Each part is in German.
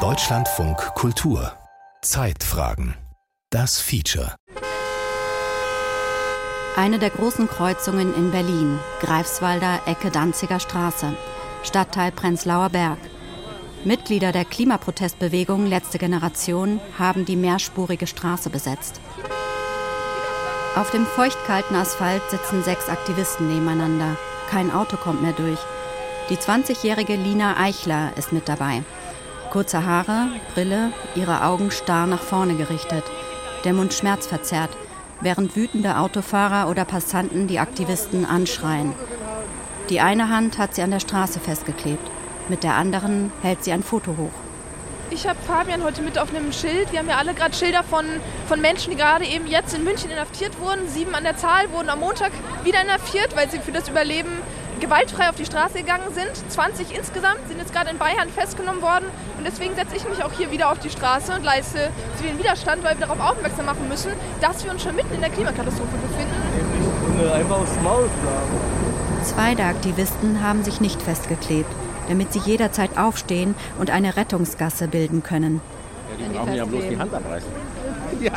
Deutschlandfunk Kultur Zeitfragen Das Feature eine der großen Kreuzungen in Berlin, Greifswalder Ecke Danziger Straße, Stadtteil Prenzlauer Berg. Mitglieder der Klimaprotestbewegung Letzte Generation haben die mehrspurige Straße besetzt. Auf dem feuchtkalten Asphalt sitzen sechs Aktivisten nebeneinander. Kein Auto kommt mehr durch. Die 20-jährige Lina Eichler ist mit dabei. Kurze Haare, Brille, ihre Augen starr nach vorne gerichtet, der Mund schmerzverzerrt während wütende Autofahrer oder Passanten die Aktivisten anschreien. Die eine Hand hat sie an der Straße festgeklebt, mit der anderen hält sie ein Foto hoch. Ich habe Fabian heute mit auf einem Schild. Wir haben ja alle gerade Schilder von, von Menschen, die gerade eben jetzt in München inhaftiert wurden. Sieben an der Zahl wurden am Montag wieder inhaftiert, weil sie für das Überleben gewaltfrei auf die Straße gegangen sind. 20 insgesamt sind jetzt gerade in Bayern festgenommen worden. Und deswegen setze ich mich auch hier wieder auf die Straße und leiste zivilen Widerstand, weil wir darauf aufmerksam machen müssen, dass wir uns schon mitten in der Klimakatastrophe befinden. Einfach aufs Maul schlagen. Zwei der Aktivisten haben sich nicht festgeklebt, damit sie jederzeit aufstehen und eine Rettungsgasse bilden können. Ja, die brauchen ja bloß die Hand abreißen. Ja,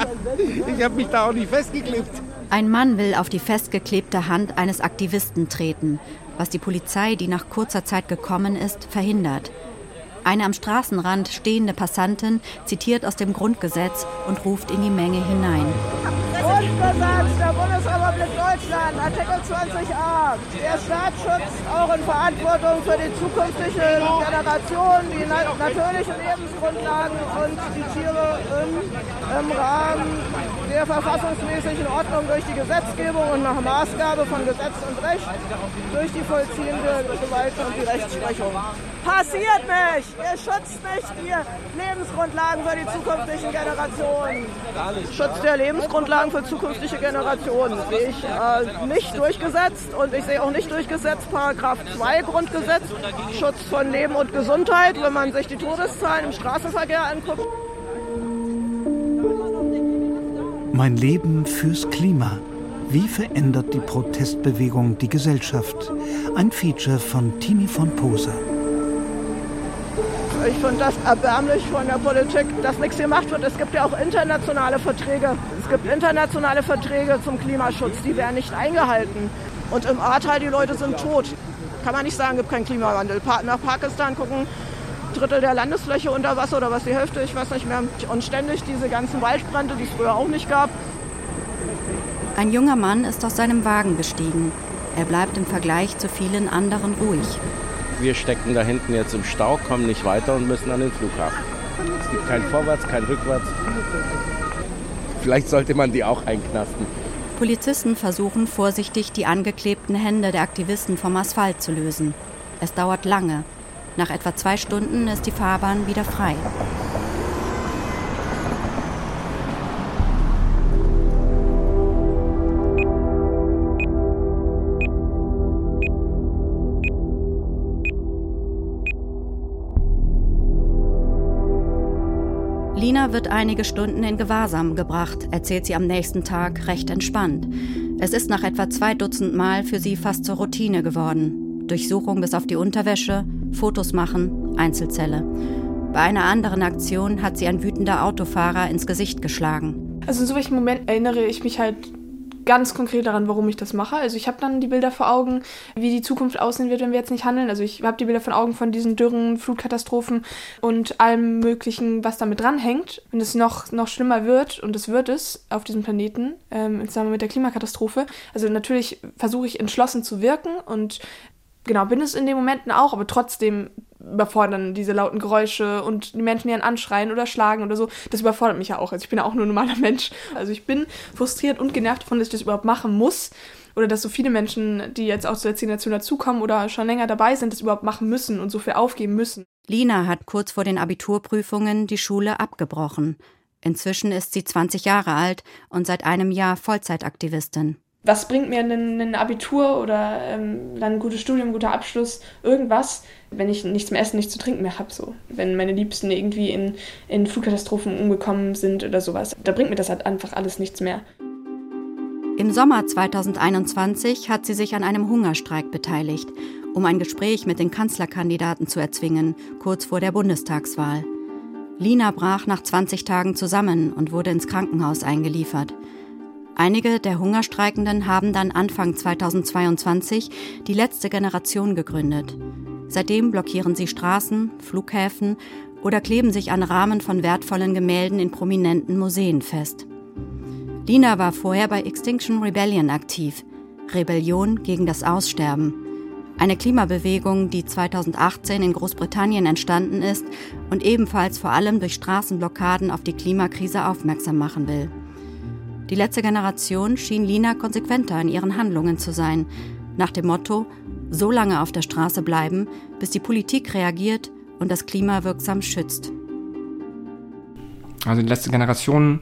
ich habe mich da auch nicht festgeklebt. Ein Mann will auf die festgeklebte Hand eines Aktivisten treten was die Polizei, die nach kurzer Zeit gekommen ist, verhindert. Eine am Straßenrand stehende Passantin zitiert aus dem Grundgesetz und ruft in die Menge hinein. Grundgesetz der Bundesrepublik Deutschland, Artikel 20a. Der Staat schützt auch in Verantwortung für die zukünftige Generation die natürlichen Lebensgrundlagen und die Tiere im, im Rahmen der verfassungsmäßigen Ordnung durch die Gesetzgebung und nach Maßgabe von Gesetz und Recht durch die vollziehende Gewalt und die Rechtsprechung. Passiert nicht! Ihr schützt nicht die Lebensgrundlagen für die zukünftigen Generationen. Schutz der Lebensgrundlagen für zukünftige Generationen sehe ich äh, nicht durchgesetzt und ich sehe auch nicht durchgesetzt Paragraph 2 Grundgesetz, Schutz von Leben und Gesundheit, wenn man sich die Todeszahlen im Straßenverkehr anguckt. Mein Leben fürs Klima. Wie verändert die Protestbewegung die Gesellschaft? Ein Feature von Tini von Poser. Ich finde das erbärmlich von der Politik, dass nichts gemacht wird. Es gibt ja auch internationale Verträge. Es gibt internationale Verträge zum Klimaschutz, die werden nicht eingehalten. Und im Ahrtal, die Leute sind tot. Kann man nicht sagen, es gibt keinen Klimawandel. Nach Pakistan gucken Drittel der Landesfläche unter Wasser oder was die Hälfte, ich weiß nicht mehr. Und ständig diese ganzen Waldbrände, die es früher auch nicht gab. Ein junger Mann ist aus seinem Wagen gestiegen. Er bleibt im Vergleich zu vielen anderen ruhig. Wir stecken da hinten jetzt im Stau, kommen nicht weiter und müssen an den Flughafen. Es gibt kein Vorwärts, kein Rückwärts. Vielleicht sollte man die auch einknasten. Polizisten versuchen vorsichtig, die angeklebten Hände der Aktivisten vom Asphalt zu lösen. Es dauert lange. Nach etwa zwei Stunden ist die Fahrbahn wieder frei. Lina wird einige Stunden in Gewahrsam gebracht, erzählt sie am nächsten Tag recht entspannt. Es ist nach etwa zwei Dutzend Mal für sie fast zur Routine geworden. Durchsuchung bis auf die Unterwäsche, Fotos machen, Einzelzelle. Bei einer anderen Aktion hat sie ein wütender Autofahrer ins Gesicht geschlagen. Also in solchen Momenten erinnere ich mich halt ganz konkret daran, warum ich das mache. Also ich habe dann die Bilder vor Augen, wie die Zukunft aussehen wird, wenn wir jetzt nicht handeln. Also ich habe die Bilder vor Augen von diesen Dürren, Flutkatastrophen und allem Möglichen, was damit dranhängt. Wenn es noch, noch schlimmer wird, und es wird es auf diesem Planeten, ähm, im Zusammenhang mit der Klimakatastrophe. Also natürlich versuche ich entschlossen zu wirken und genau, bin es in den Momenten auch, aber trotzdem überfordern diese lauten Geräusche und die Menschen, die einen anschreien oder schlagen oder so, das überfordert mich ja auch. Also ich bin ja auch nur ein normaler Mensch. Also ich bin frustriert und genervt davon, dass ich das überhaupt machen muss oder dass so viele Menschen, die jetzt auch zur Destination dazukommen oder schon länger dabei sind, das überhaupt machen müssen und so viel aufgeben müssen. Lina hat kurz vor den Abiturprüfungen die Schule abgebrochen. Inzwischen ist sie 20 Jahre alt und seit einem Jahr Vollzeitaktivistin was bringt mir ein, Abitur oder ähm, dann ein gutes Studium, guter Abschluss, irgendwas, wenn ich nichts mehr essen, nichts zu trinken mehr habe. So. Wenn meine Liebsten irgendwie in, in Flugkatastrophen umgekommen sind oder sowas. Da bringt mir das halt einfach alles nichts mehr. Im Sommer 2021 hat sie sich an einem Hungerstreik beteiligt. um ein Gespräch mit den Kanzlerkandidaten zu erzwingen, kurz vor der Bundestagswahl. Lina brach nach 20 Tagen zusammen und wurde ins Krankenhaus eingeliefert. Einige der Hungerstreikenden haben dann Anfang 2022 die letzte Generation gegründet. Seitdem blockieren sie Straßen, Flughäfen oder kleben sich an Rahmen von wertvollen Gemälden in prominenten Museen fest. Lina war vorher bei Extinction Rebellion aktiv, Rebellion gegen das Aussterben. Eine Klimabewegung, die 2018 in Großbritannien entstanden ist und ebenfalls vor allem durch Straßenblockaden auf die Klimakrise aufmerksam machen will. Die letzte Generation schien Lina konsequenter in ihren Handlungen zu sein, nach dem Motto, so lange auf der Straße bleiben, bis die Politik reagiert und das Klima wirksam schützt. Also die letzte Generation,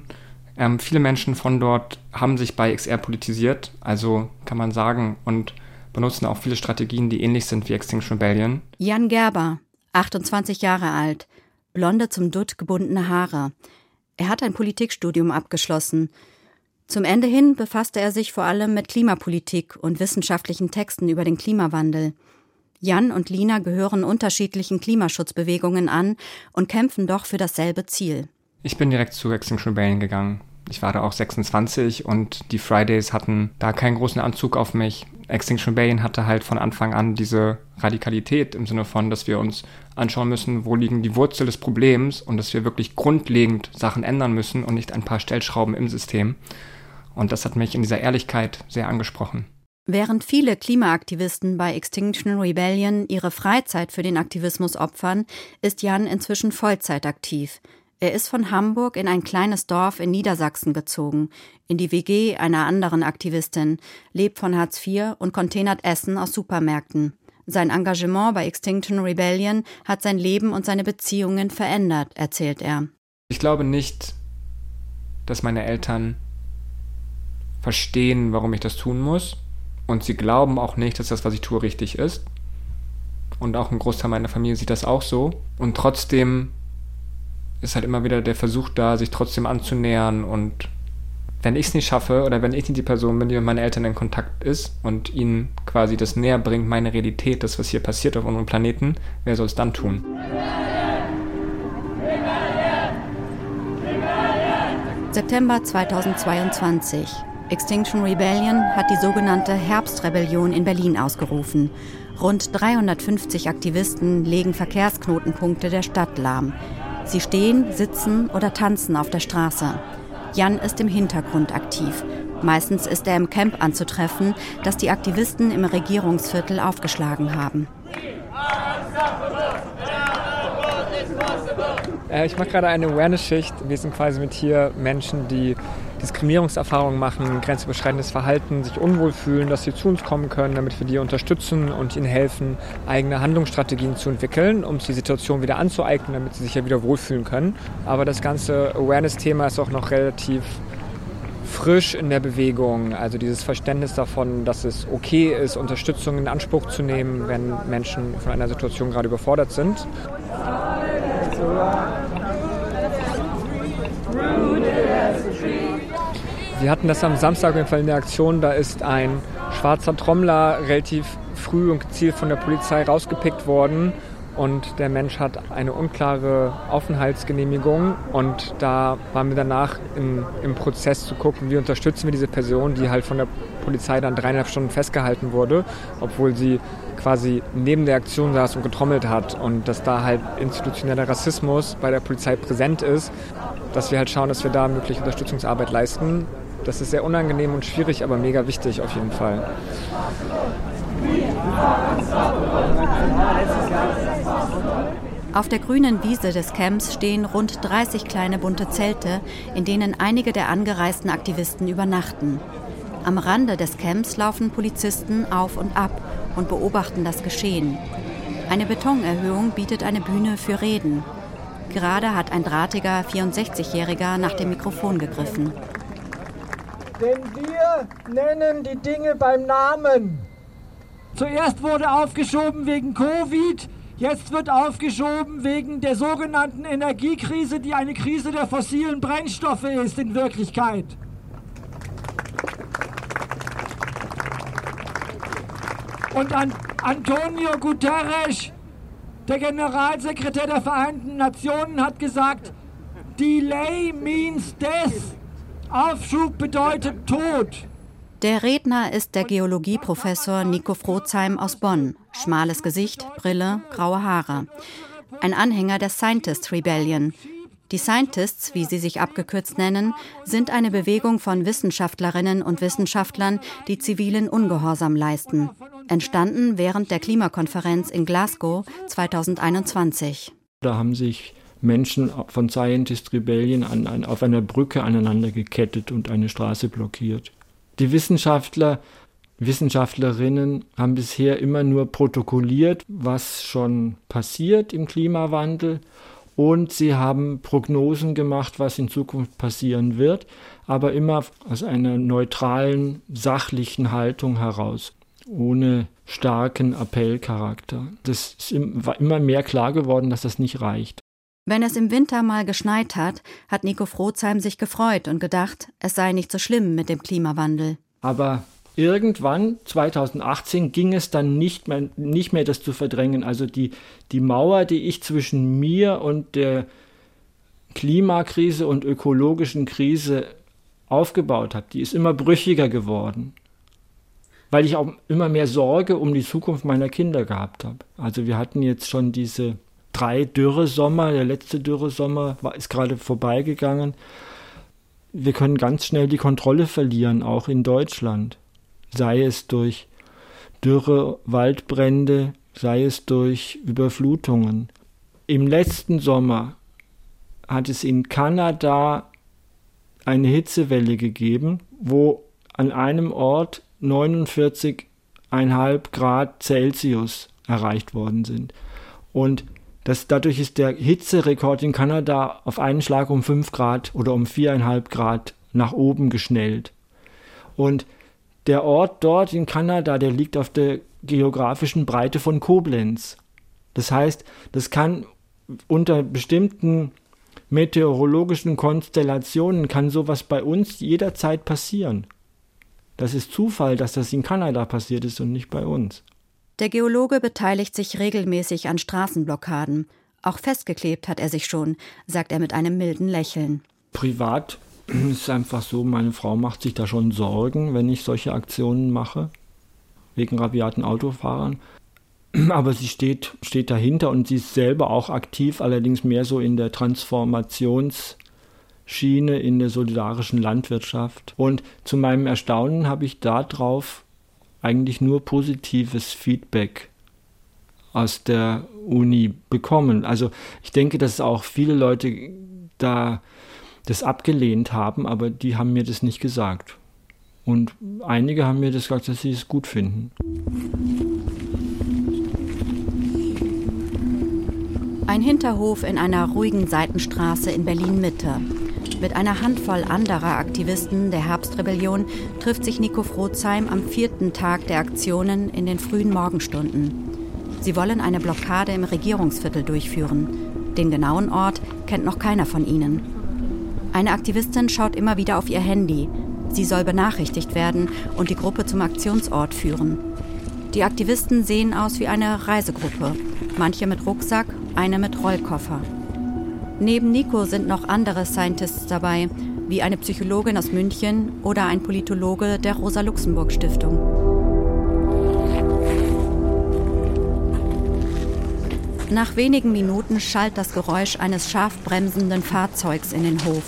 ähm, viele Menschen von dort haben sich bei XR politisiert, also kann man sagen, und benutzen auch viele Strategien, die ähnlich sind wie Extinction Rebellion. Jan Gerber, 28 Jahre alt, blonde zum Dutt gebundene Haare. Er hat ein Politikstudium abgeschlossen. Zum Ende hin befasste er sich vor allem mit Klimapolitik und wissenschaftlichen Texten über den Klimawandel. Jan und Lina gehören unterschiedlichen Klimaschutzbewegungen an und kämpfen doch für dasselbe Ziel. Ich bin direkt zu Extinction Rebellion gegangen. Ich war da auch 26 und die Fridays hatten da keinen großen Anzug auf mich. Extinction Rebellion hatte halt von Anfang an diese Radikalität im Sinne von, dass wir uns anschauen müssen, wo liegen die Wurzel des Problems und dass wir wirklich grundlegend Sachen ändern müssen und nicht ein paar Stellschrauben im System. Und das hat mich in dieser Ehrlichkeit sehr angesprochen. Während viele Klimaaktivisten bei Extinction Rebellion ihre Freizeit für den Aktivismus opfern, ist Jan inzwischen Vollzeit aktiv. Er ist von Hamburg in ein kleines Dorf in Niedersachsen gezogen, in die WG einer anderen Aktivistin, lebt von Hartz IV und containert Essen aus Supermärkten. Sein Engagement bei Extinction Rebellion hat sein Leben und seine Beziehungen verändert, erzählt er. Ich glaube nicht, dass meine Eltern verstehen, warum ich das tun muss. Und sie glauben auch nicht, dass das, was ich tue, richtig ist. Und auch ein Großteil meiner Familie sieht das auch so. Und trotzdem ist halt immer wieder der Versuch da, sich trotzdem anzunähern. Und wenn ich es nicht schaffe oder wenn ich nicht die Person bin, die mit meinen Eltern in Kontakt ist und ihnen quasi das näher bringt, meine Realität, das, was hier passiert auf unserem Planeten, wer soll es dann tun? September 2022. Extinction Rebellion hat die sogenannte Herbstrebellion in Berlin ausgerufen. Rund 350 Aktivisten legen Verkehrsknotenpunkte der Stadt lahm. Sie stehen, sitzen oder tanzen auf der Straße. Jan ist im Hintergrund aktiv. Meistens ist er im Camp anzutreffen, das die Aktivisten im Regierungsviertel aufgeschlagen haben. Äh, ich mache gerade eine Awareness-Schicht. Wir sind quasi mit hier Menschen, die Diskriminierungserfahrungen machen, grenzüberschreitendes Verhalten, sich unwohl fühlen, dass sie zu uns kommen können, damit wir die unterstützen und ihnen helfen, eigene Handlungsstrategien zu entwickeln, um die Situation wieder anzueignen, damit sie sich ja wieder wohlfühlen können. Aber das ganze Awareness-Thema ist auch noch relativ frisch in der Bewegung. Also dieses Verständnis davon, dass es okay ist, Unterstützung in Anspruch zu nehmen, wenn Menschen von einer Situation gerade überfordert sind. Wir hatten das am Samstag auf jeden Fall in der Aktion. Da ist ein schwarzer Trommler relativ früh und gezielt von der Polizei rausgepickt worden. Und der Mensch hat eine unklare Aufenthaltsgenehmigung. Und da waren wir danach in, im Prozess zu gucken, wie unterstützen wir diese Person, die halt von der Polizei dann dreieinhalb Stunden festgehalten wurde, obwohl sie quasi neben der Aktion saß und getrommelt hat. Und dass da halt institutioneller Rassismus bei der Polizei präsent ist, dass wir halt schauen, dass wir da mögliche Unterstützungsarbeit leisten. Das ist sehr unangenehm und schwierig, aber mega wichtig auf jeden Fall. Auf der grünen Wiese des Camps stehen rund 30 kleine bunte Zelte, in denen einige der angereisten Aktivisten übernachten. Am Rande des Camps laufen Polizisten auf und ab und beobachten das Geschehen. Eine Betonerhöhung bietet eine Bühne für Reden. Gerade hat ein drahtiger 64-Jähriger nach dem Mikrofon gegriffen. Denn wir nennen die Dinge beim Namen. Zuerst wurde aufgeschoben wegen Covid, jetzt wird aufgeschoben wegen der sogenannten Energiekrise, die eine Krise der fossilen Brennstoffe ist in Wirklichkeit. Und an, Antonio Guterres, der Generalsekretär der Vereinten Nationen, hat gesagt, Delay means death. Aufschub bedeutet Tod. Der Redner ist der Geologieprofessor Nico Frozheim aus Bonn. Schmales Gesicht, Brille, graue Haare. Ein Anhänger der Scientist Rebellion. Die Scientists, wie sie sich abgekürzt nennen, sind eine Bewegung von Wissenschaftlerinnen und Wissenschaftlern, die zivilen Ungehorsam leisten. Entstanden während der Klimakonferenz in Glasgow 2021. Da haben sich Menschen von Scientist Rebellion an, an, auf einer Brücke aneinander gekettet und eine Straße blockiert. Die Wissenschaftler, Wissenschaftlerinnen haben bisher immer nur protokolliert, was schon passiert im Klimawandel und sie haben Prognosen gemacht, was in Zukunft passieren wird, aber immer aus einer neutralen, sachlichen Haltung heraus, ohne starken Appellcharakter. Das ist immer mehr klar geworden, dass das nicht reicht. Wenn es im Winter mal geschneit hat, hat Nico Frozheim sich gefreut und gedacht, es sei nicht so schlimm mit dem Klimawandel. Aber irgendwann, 2018, ging es dann nicht mehr, nicht mehr das zu verdrängen. Also die, die Mauer, die ich zwischen mir und der Klimakrise und ökologischen Krise aufgebaut habe, die ist immer brüchiger geworden. Weil ich auch immer mehr Sorge um die Zukunft meiner Kinder gehabt habe. Also wir hatten jetzt schon diese drei Dürresommer. Der letzte Dürresommer war, ist gerade vorbeigegangen. Wir können ganz schnell die Kontrolle verlieren, auch in Deutschland. Sei es durch Dürre, Waldbrände, sei es durch Überflutungen. Im letzten Sommer hat es in Kanada eine Hitzewelle gegeben, wo an einem Ort 49,5 Grad Celsius erreicht worden sind. Und das, dadurch ist der Hitzerekord in Kanada auf einen Schlag um 5 Grad oder um 4,5 Grad nach oben geschnellt. Und der Ort dort in Kanada, der liegt auf der geografischen Breite von Koblenz. Das heißt, das kann unter bestimmten meteorologischen Konstellationen kann sowas bei uns jederzeit passieren. Das ist Zufall, dass das in Kanada passiert ist und nicht bei uns. Der Geologe beteiligt sich regelmäßig an Straßenblockaden. Auch festgeklebt hat er sich schon, sagt er mit einem milden Lächeln. Privat ist es einfach so, meine Frau macht sich da schon Sorgen, wenn ich solche Aktionen mache, wegen rabiaten Autofahrern. Aber sie steht, steht dahinter und sie ist selber auch aktiv, allerdings mehr so in der Transformationsschiene, in der solidarischen Landwirtschaft. Und zu meinem Erstaunen habe ich darauf eigentlich nur positives Feedback aus der Uni bekommen. Also ich denke, dass auch viele Leute da das abgelehnt haben, aber die haben mir das nicht gesagt. Und einige haben mir das gesagt, dass sie es gut finden. Ein Hinterhof in einer ruhigen Seitenstraße in Berlin Mitte. Mit einer Handvoll anderer Aktivisten der Herbstrebellion trifft sich Nico Frozheim am vierten Tag der Aktionen in den frühen Morgenstunden. Sie wollen eine Blockade im Regierungsviertel durchführen. Den genauen Ort kennt noch keiner von ihnen. Eine Aktivistin schaut immer wieder auf ihr Handy. Sie soll benachrichtigt werden und die Gruppe zum Aktionsort führen. Die Aktivisten sehen aus wie eine Reisegruppe. Manche mit Rucksack, eine mit Rollkoffer. Neben Nico sind noch andere Scientists dabei, wie eine Psychologin aus München oder ein Politologe der Rosa-Luxemburg-Stiftung. Nach wenigen Minuten schallt das Geräusch eines scharf bremsenden Fahrzeugs in den Hof.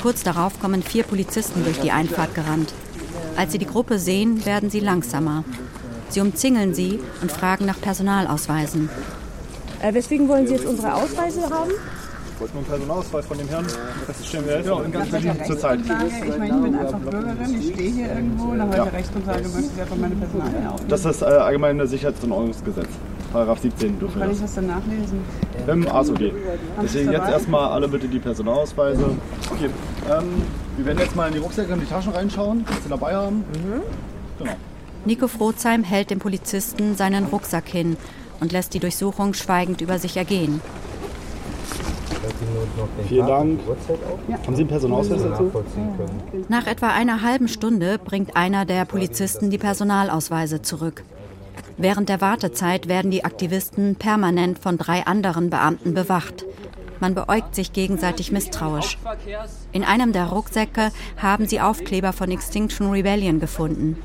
Kurz darauf kommen vier Polizisten durch die Einfahrt gerannt. Als sie die Gruppe sehen, werden sie langsamer. Sie umzingeln sie und fragen nach Personalausweisen. Äh, weswegen wollen Sie jetzt unsere Ausweise haben? Wollte nur einen Personalausweis von dem Herrn wer ist ja, in ganz Berlin zurzeit. Ich meine, ich bin einfach Bürgerin, ich stehe hier irgendwo, nach welcher ja. Rechtsgrundlage möchte ich einfach meine Personalien aufnehmen? Das ist das äh, allgemeine Sicherheits- und Ordnungsgesetz. Paragraph 17 dürfen Kann ich das dann nachlesen? Im ASOG. Deswegen jetzt erstmal alle bitte die Personalausweise. Okay, ähm, wir werden jetzt mal in die Rucksäcke und die Taschen reinschauen, was sie dabei haben. Mhm. Genau. Nico Frozheim hält dem Polizisten seinen Rucksack hin und lässt die Durchsuchung schweigend über sich ergehen. Vielen Dank. Haben Sie einen Personalausweis dazu? Nach etwa einer halben Stunde bringt einer der Polizisten die Personalausweise zurück. Während der Wartezeit werden die Aktivisten permanent von drei anderen Beamten bewacht. Man beäugt sich gegenseitig misstrauisch. In einem der Rucksäcke haben sie Aufkleber von Extinction Rebellion gefunden.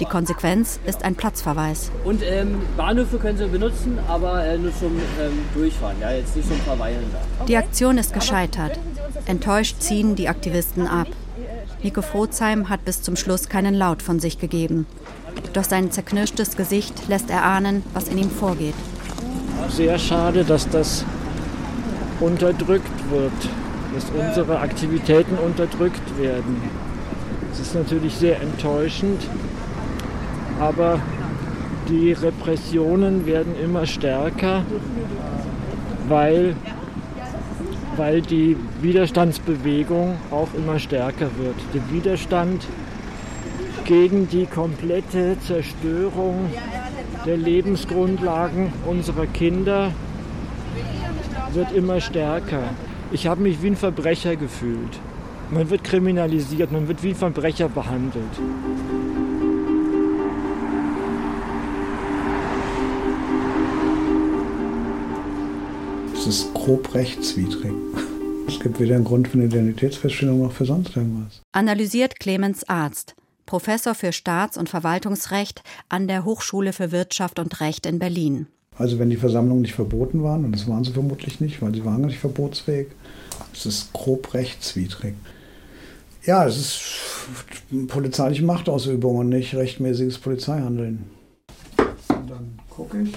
Die Konsequenz ist ein Platzverweis. Und ähm, Bahnhöfe können sie benutzen, aber äh, nur zum ähm, Durchfahren, ja, jetzt nicht zum Verweilen da. Die Aktion ist gescheitert. Enttäuscht ziehen die Aktivisten ab. Nico Frozheim hat bis zum Schluss keinen Laut von sich gegeben. Doch sein zerknirschtes Gesicht lässt erahnen, was in ihm vorgeht. Sehr schade, dass das unterdrückt wird, dass unsere Aktivitäten unterdrückt werden. Es ist natürlich sehr enttäuschend, aber die Repressionen werden immer stärker, weil, weil die Widerstandsbewegung auch immer stärker wird. Der Widerstand gegen die komplette Zerstörung der Lebensgrundlagen unserer Kinder wird immer stärker. Ich habe mich wie ein Verbrecher gefühlt. Man wird kriminalisiert, man wird wie ein Verbrecher behandelt. Es ist grob rechtswidrig. Es gibt weder einen Grund für eine Identitätsfeststellung noch für sonst irgendwas. Analysiert Clemens Arzt, Professor für Staats- und Verwaltungsrecht an der Hochschule für Wirtschaft und Recht in Berlin. Also wenn die Versammlungen nicht verboten waren, und das waren sie vermutlich nicht, weil sie waren nicht verbotsfähig, es ist grob rechtswidrig. Ja, es ist polizeiliche Machtausübung und nicht rechtmäßiges Polizeihandeln. Und dann gucke ich.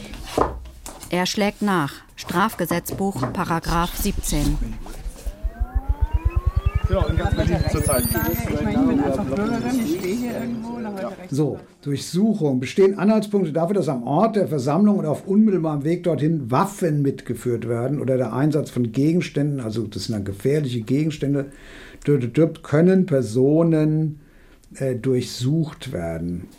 Er schlägt nach. Strafgesetzbuch, Paragraph 17. Genau, in ganz Berlin zurzeit. Ich meine, ich bin einfach Bürgerin, ich stehe hier irgendwo und habe rechts. So, Durchsuchung. Bestehen Anhaltspunkte dafür, dass am Ort der Versammlung oder auf unmittelbarem Weg dorthin Waffen mitgeführt werden oder der Einsatz von Gegenständen, also das sind dann gefährliche Gegenstände, können Personen äh, durchsucht werden.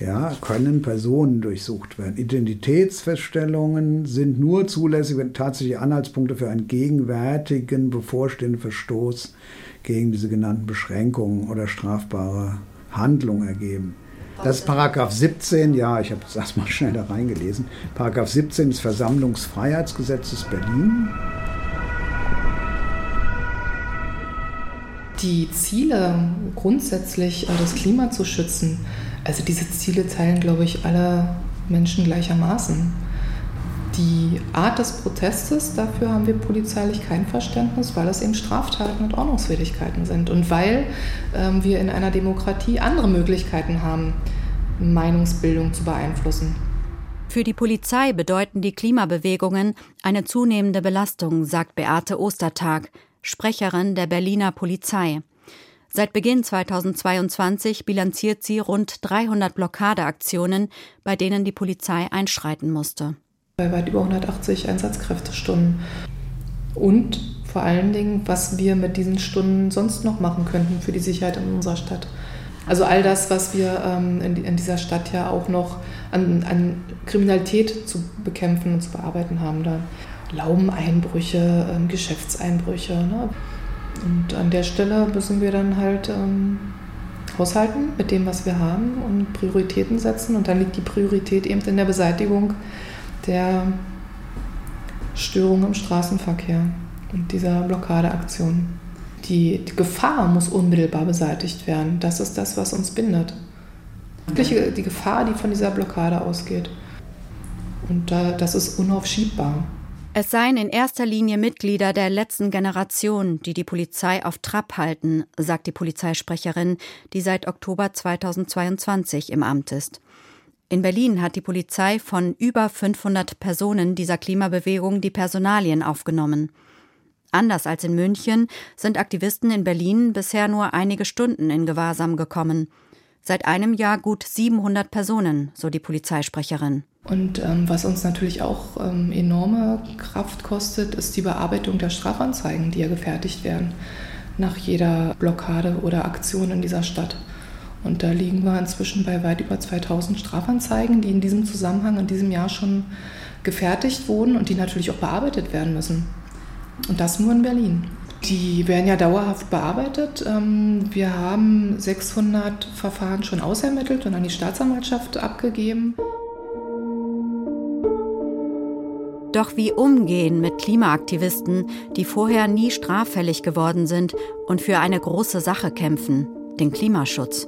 Ja, können Personen durchsucht werden. Identitätsfeststellungen sind nur zulässig, wenn tatsächlich Anhaltspunkte für einen gegenwärtigen bevorstehenden Verstoß gegen diese genannten Beschränkungen oder strafbare Handlungen ergeben. Das ist Paragraph 17, ja, ich habe das erstmal schnell da reingelesen. Paragraph 17 des Versammlungsfreiheitsgesetzes Berlin. Die Ziele, grundsätzlich äh, das Klima zu schützen, also diese Ziele teilen, glaube ich, alle Menschen gleichermaßen. Die Art des Protestes, dafür haben wir polizeilich kein Verständnis, weil es eben Straftaten und Ordnungswidrigkeiten sind und weil ähm, wir in einer Demokratie andere Möglichkeiten haben, Meinungsbildung zu beeinflussen. Für die Polizei bedeuten die Klimabewegungen eine zunehmende Belastung, sagt Beate Ostertag, Sprecherin der Berliner Polizei. Seit Beginn 2022 bilanziert sie rund 300 Blockadeaktionen, bei denen die Polizei einschreiten musste. Bei weit über 180 Einsatzkräftestunden. Und vor allen Dingen, was wir mit diesen Stunden sonst noch machen könnten für die Sicherheit in unserer Stadt. Also all das, was wir ähm, in, dieser Stadt ja auch noch an, an, Kriminalität zu bekämpfen und zu bearbeiten haben. Da Laubeneinbrüche, ähm, Geschäftseinbrüche. Ne? Und an der Stelle müssen wir dann halt ähm, haushalten mit dem, was wir haben und Prioritäten setzen. Und dann liegt die Priorität eben in der Beseitigung der Störung im Straßenverkehr und dieser Blockadeaktion. Die, die Gefahr muss unmittelbar beseitigt werden. Das ist das, was uns bindet. Die Gefahr, die von dieser Blockade ausgeht. Und das ist unaufschiebbar. Es seien in erster Linie Mitglieder der letzten Generation, die die Polizei auf Trab halten, sagt die Polizeisprecherin, die seit Oktober 2022 im Amt ist. In Berlin hat die Polizei von über 500 Personen dieser Klimabewegung die Personalien aufgenommen. Anders als in München sind Aktivisten in Berlin bisher nur einige Stunden in Gewahrsam gekommen. Seit einem Jahr gut 700 Personen, so die Polizeisprecherin. Und ähm, was uns natürlich auch ähm, enorme Kraft kostet, ist die Bearbeitung der Strafanzeigen, die ja gefertigt werden nach jeder Blockade oder Aktion in dieser Stadt. Und da liegen wir inzwischen bei weit über 2000 Strafanzeigen, die in diesem Zusammenhang in diesem Jahr schon gefertigt wurden und die natürlich auch bearbeitet werden müssen. Und das nur in Berlin. Die werden ja dauerhaft bearbeitet. Ähm, wir haben 600 Verfahren schon ausermittelt und an die Staatsanwaltschaft abgegeben. Doch wie umgehen mit Klimaaktivisten, die vorher nie straffällig geworden sind und für eine große Sache kämpfen, den Klimaschutz?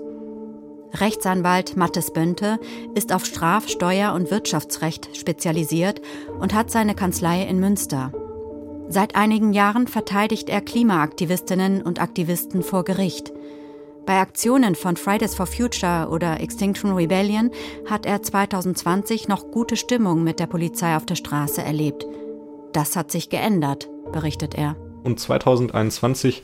Rechtsanwalt Mattes Bönte ist auf Straf-, Steuer- und Wirtschaftsrecht spezialisiert und hat seine Kanzlei in Münster. Seit einigen Jahren verteidigt er Klimaaktivistinnen und Aktivisten vor Gericht. Bei Aktionen von Fridays for Future oder Extinction Rebellion hat er 2020 noch gute Stimmung mit der Polizei auf der Straße erlebt. Das hat sich geändert, berichtet er. Und 2021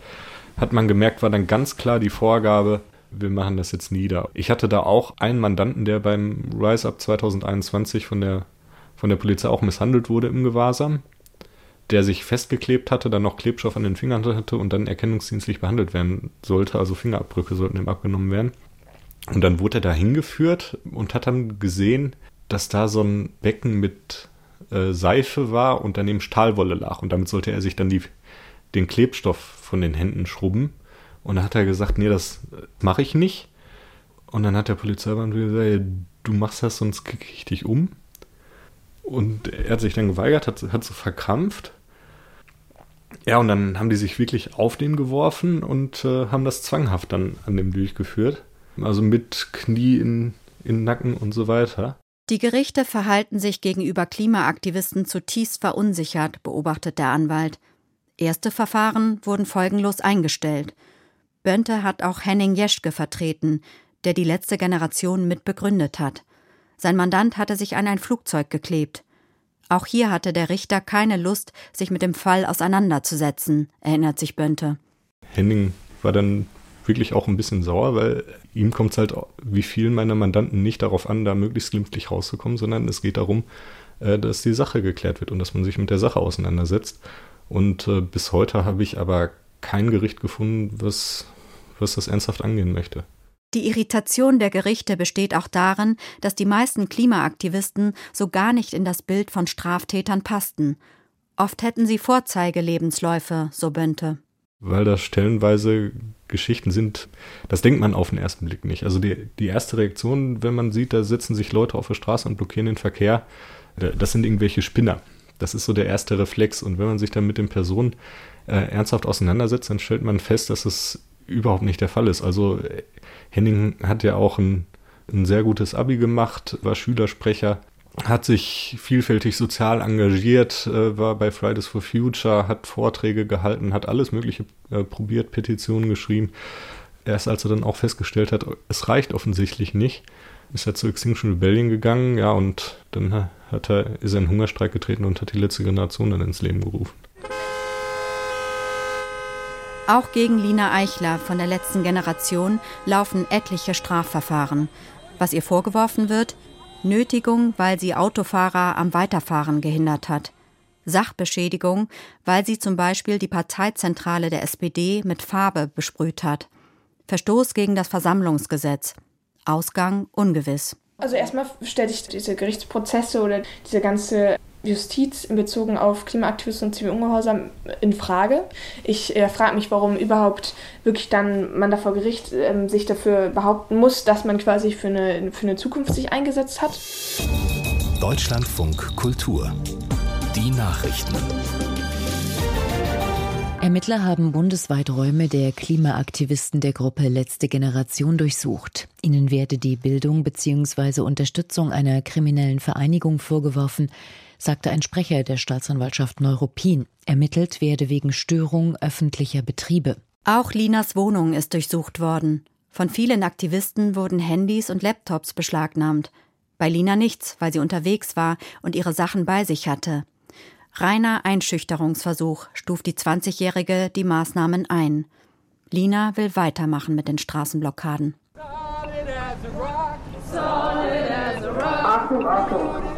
hat man gemerkt, war dann ganz klar die Vorgabe, wir machen das jetzt nieder. Ich hatte da auch einen Mandanten, der beim Rise Up 2021 von der, von der Polizei auch misshandelt wurde im Gewahrsam, der sich festgeklebt hatte, dann noch Klebstoff an den Fingern hatte und dann erkennungsdienstlich behandelt werden sollte, also Fingerabdrücke sollten ihm abgenommen werden. Und dann wurde er da hingeführt und hat dann gesehen, dass da so ein Becken mit äh, Seife war und daneben Stahlwolle lag. Und damit sollte er sich dann die, den Klebstoff von den Händen schrubben. Und dann hat er gesagt, nee, das mache ich nicht. Und dann hat der Polizeibeamte gesagt, du machst das, sonst kicke ich dich um. Und er hat sich dann geweigert, hat, hat so verkrampft. Ja, und dann haben die sich wirklich auf den geworfen und äh, haben das zwanghaft dann an dem durchgeführt. Also mit Knie in, in Nacken und so weiter. Die Gerichte verhalten sich gegenüber Klimaaktivisten zutiefst verunsichert, beobachtet der Anwalt. Erste Verfahren wurden folgenlos eingestellt. Bönte hat auch Henning Jeschke vertreten, der die letzte Generation mit begründet hat. Sein Mandant hatte sich an ein Flugzeug geklebt. Auch hier hatte der Richter keine Lust, sich mit dem Fall auseinanderzusetzen, erinnert sich Bönte. Henning war dann wirklich auch ein bisschen sauer, weil ihm kommt es halt wie vielen meiner Mandanten nicht darauf an, da möglichst glimpflich rauszukommen, sondern es geht darum, äh, dass die Sache geklärt wird und dass man sich mit der Sache auseinandersetzt. Und äh, bis heute habe ich aber kein Gericht gefunden, was was das ernsthaft angehen möchte. Die Irritation der Gerichte besteht auch darin, dass die meisten Klimaaktivisten so gar nicht in das Bild von Straftätern passten. Oft hätten sie Vorzeigelebensläufe, so Bönte. Weil das stellenweise Geschichten sind, das denkt man auf den ersten Blick nicht. Also die, die erste Reaktion, wenn man sieht, da sitzen sich Leute auf der Straße und blockieren den Verkehr, das sind irgendwelche Spinner. Das ist so der erste Reflex. Und wenn man sich dann mit den Personen äh, ernsthaft auseinandersetzt, dann stellt man fest, dass es überhaupt nicht der Fall ist. Also Henning hat ja auch ein, ein sehr gutes Abi gemacht, war Schülersprecher, hat sich vielfältig sozial engagiert, äh, war bei Fridays for Future, hat Vorträge gehalten, hat alles Mögliche äh, probiert, Petitionen geschrieben. Erst als er dann auch festgestellt hat, es reicht offensichtlich nicht, ist er zu Extinction Rebellion gegangen, ja, und dann hat er, ist er in Hungerstreik getreten und hat die letzte Generation dann ins Leben gerufen. Auch gegen Lina Eichler von der letzten Generation laufen etliche Strafverfahren. Was ihr vorgeworfen wird? Nötigung, weil sie Autofahrer am Weiterfahren gehindert hat. Sachbeschädigung, weil sie zum Beispiel die Parteizentrale der SPD mit Farbe besprüht hat. Verstoß gegen das Versammlungsgesetz. Ausgang ungewiss. Also erstmal stelle ich diese Gerichtsprozesse oder diese ganze Justiz in Bezug auf Klimaaktivisten und Zivilungehorsam in Frage. Ich äh, frage mich, warum überhaupt wirklich dann man da vor Gericht äh, sich dafür behaupten muss, dass man quasi für eine, für eine Zukunft sich eingesetzt hat. Deutschlandfunk Kultur. Die Nachrichten. Ermittler haben bundesweit Räume der Klimaaktivisten der Gruppe Letzte Generation durchsucht. Ihnen werde die Bildung bzw. Unterstützung einer kriminellen Vereinigung vorgeworfen, sagte ein Sprecher der Staatsanwaltschaft Neuruppin. Ermittelt werde wegen Störung öffentlicher Betriebe. Auch Linas Wohnung ist durchsucht worden. Von vielen Aktivisten wurden Handys und Laptops beschlagnahmt. Bei Lina nichts, weil sie unterwegs war und ihre Sachen bei sich hatte. Reiner Einschüchterungsversuch stuft die 20-Jährige die Maßnahmen ein. Lina will weitermachen mit den Straßenblockaden. Achtung, Achtung!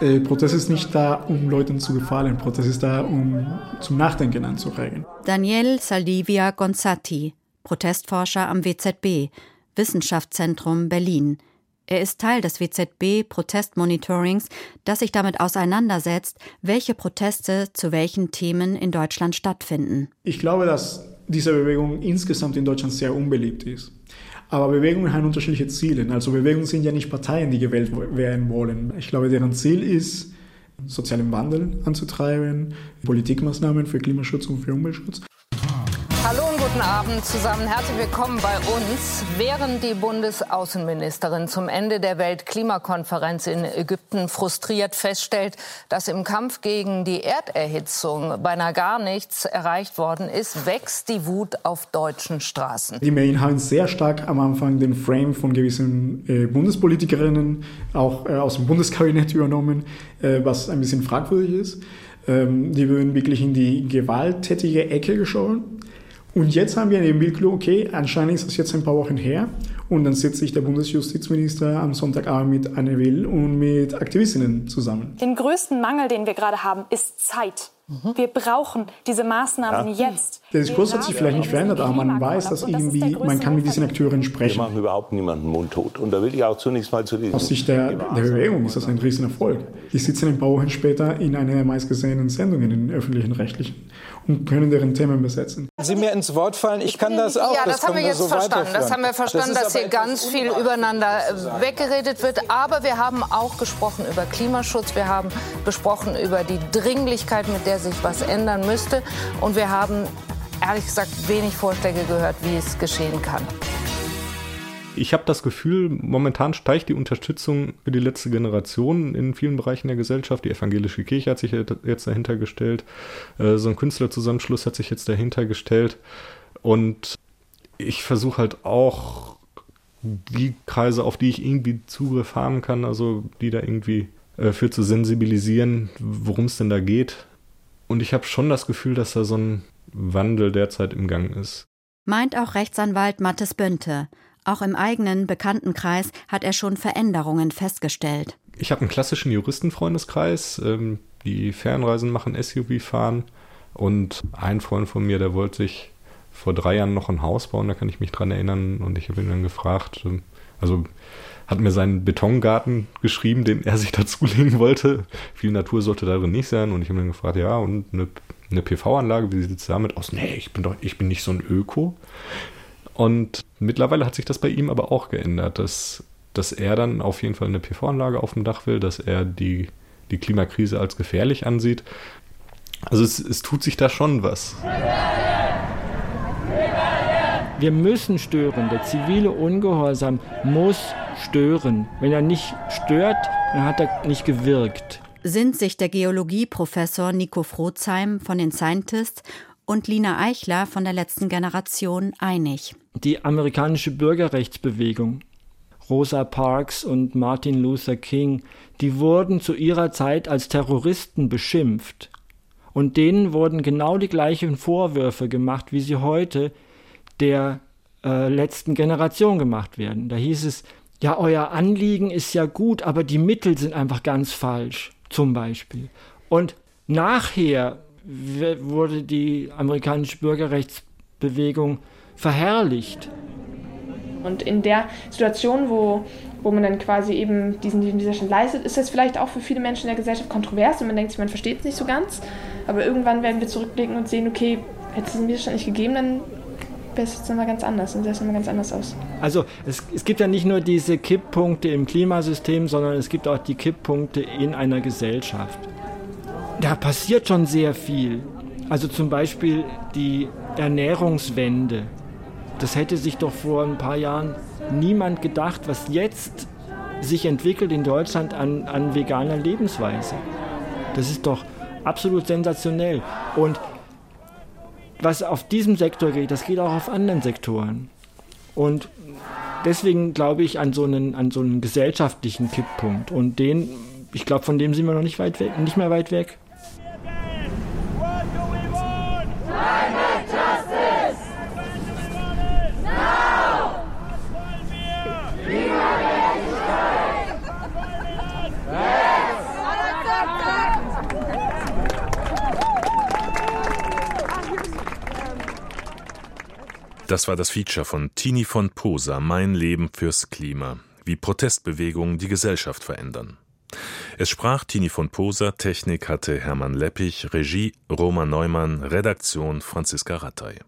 Der Prozess ist nicht da, um Leuten zu gefallen. Prozess ist da, um zum Nachdenken anzuregen. Daniel Saldivia Gonzatti, Protestforscher am WZB, Wissenschaftszentrum Berlin. Er ist Teil des WZB Protestmonitorings, das sich damit auseinandersetzt, welche Proteste zu welchen Themen in Deutschland stattfinden. Ich glaube, dass diese Bewegung insgesamt in Deutschland sehr unbeliebt ist. Aber Bewegungen haben unterschiedliche Ziele. Also Bewegungen sind ja nicht Parteien, die gewählt werden wollen. Ich glaube, deren Ziel ist, sozialen Wandel anzutreiben, Politikmaßnahmen für Klimaschutz und für Umweltschutz. Hallo und guten Abend zusammen. Herzlich willkommen bei uns. Während die Bundesaußenministerin zum Ende der Weltklimakonferenz in Ägypten frustriert feststellt, dass im Kampf gegen die Erderhitzung beinahe gar nichts erreicht worden ist, wächst die Wut auf deutschen Straßen. Die Medien haben sehr stark am Anfang den Frame von gewissen äh, Bundespolitikerinnen auch äh, aus dem Bundeskabinett übernommen, äh, was ein bisschen fragwürdig ist. Ähm, die würden wirklich in die gewalttätige Ecke geschoben. Und jetzt haben wir den Bildklo, okay, anscheinend ist das jetzt ein paar Wochen her. Und dann setzt sich der Bundesjustizminister am Sonntagabend mit Anne Will und mit Aktivistinnen zusammen. Den größten Mangel, den wir gerade haben, ist Zeit. Mhm. Wir brauchen diese Maßnahmen ja. jetzt. Der Diskurs hat sich vielleicht nicht verändert, aber man weiß, dass irgendwie, man kann mit diesen Akteuren sprechen. Wir machen überhaupt niemanden mundtot. Und da will ich auch zunächst mal zu diesem... Aus Sicht der, der Bewegung ist das ein Riesenerfolg. Die sitzen ein paar Wochen später in einer der meistgesehenen Sendungen in den öffentlichen Rechtlichen und können deren Themen besetzen. Sie mir ins Wort fallen, ich kann das auch. Ja, das, das haben wir jetzt so verstanden. Das haben wir verstanden, das dass hier ganz viel übereinander weggeredet wird. Aber wir haben auch gesprochen über Klimaschutz. Wir haben gesprochen über die Dringlichkeit, mit der sich was ändern müsste. Und wir haben ehrlich gesagt wenig Vorschläge gehört, wie es geschehen kann. Ich habe das Gefühl, momentan steigt die Unterstützung für die letzte Generation in vielen Bereichen der Gesellschaft. Die evangelische Kirche hat sich jetzt dahinter gestellt. Äh, so ein Künstlerzusammenschluss hat sich jetzt dahinter gestellt. Und ich versuche halt auch die Kreise, auf die ich irgendwie Zugriff haben kann, also die da irgendwie äh, für zu sensibilisieren, worum es denn da geht. Und ich habe schon das Gefühl, dass da so ein Wandel derzeit im Gang ist. Meint auch Rechtsanwalt Mattes Bönte. Auch im eigenen Bekanntenkreis hat er schon Veränderungen festgestellt. Ich habe einen klassischen Juristenfreundeskreis, ähm, die Fernreisen machen, SUV fahren. Und ein Freund von mir, der wollte sich vor drei Jahren noch ein Haus bauen, da kann ich mich dran erinnern. Und ich habe ihn dann gefragt, ähm, also hat mir seinen Betongarten geschrieben, den er sich dazulegen wollte. Viel Natur sollte darin nicht sein. Und ich habe ihn gefragt, ja, und eine, eine PV-Anlage, wie sieht es damit aus? Nee, ich bin doch, ich bin nicht so ein Öko. Und mittlerweile hat sich das bei ihm aber auch geändert, dass, dass er dann auf jeden Fall eine PV-Anlage auf dem Dach will, dass er die, die Klimakrise als gefährlich ansieht. Also es, es tut sich da schon was. Wir müssen stören. Der zivile Ungehorsam muss stören. Wenn er nicht stört, dann hat er nicht gewirkt. Sind sich der Geologieprofessor Nico Frotzheim von den Scientists und Lina Eichler von der letzten Generation einig. Die amerikanische Bürgerrechtsbewegung, Rosa Parks und Martin Luther King, die wurden zu ihrer Zeit als Terroristen beschimpft. Und denen wurden genau die gleichen Vorwürfe gemacht, wie sie heute der äh, letzten Generation gemacht werden. Da hieß es, ja, euer Anliegen ist ja gut, aber die Mittel sind einfach ganz falsch, zum Beispiel. Und nachher wurde die amerikanische Bürgerrechtsbewegung verherrlicht. Und in der Situation, wo, wo man dann quasi eben diesen, Widerstand leistet, ist das vielleicht auch für viele Menschen in der Gesellschaft kontrovers und man denkt sich, man versteht es nicht so ganz. Aber irgendwann werden wir zurückblicken und sehen, okay, hätte es diesen Widerstand nicht gegeben, dann wäre es nochmal ganz anders, dann sähe es nochmal ganz anders aus. Also es, es gibt ja nicht nur diese Kipppunkte im Klimasystem, sondern es gibt auch die Kipppunkte in einer Gesellschaft da passiert schon sehr viel. Also zum Beispiel die Ernährungswende. Das hätte sich doch vor ein paar Jahren niemand gedacht, was jetzt sich entwickelt in Deutschland an, an veganer Lebensweise. Das ist doch absolut sensationell. Und was auf diesem Sektor geht, das geht auch auf anderen Sektoren. Und deswegen glaube ich an so einen, an so einen gesellschaftlichen Kipppunkt. Und den, ich glaube, von dem sind wir noch nicht weit weg, nicht mehr weit weg. Das war das Feature von Tini von Posa, Mein Leben fürs Klima, wie Protestbewegungen die Gesellschaft verändern. Es sprach Tini von Posa, Technik hatte Hermann Leppich, Regie Roman Neumann, Redaktion Franziska Rattay.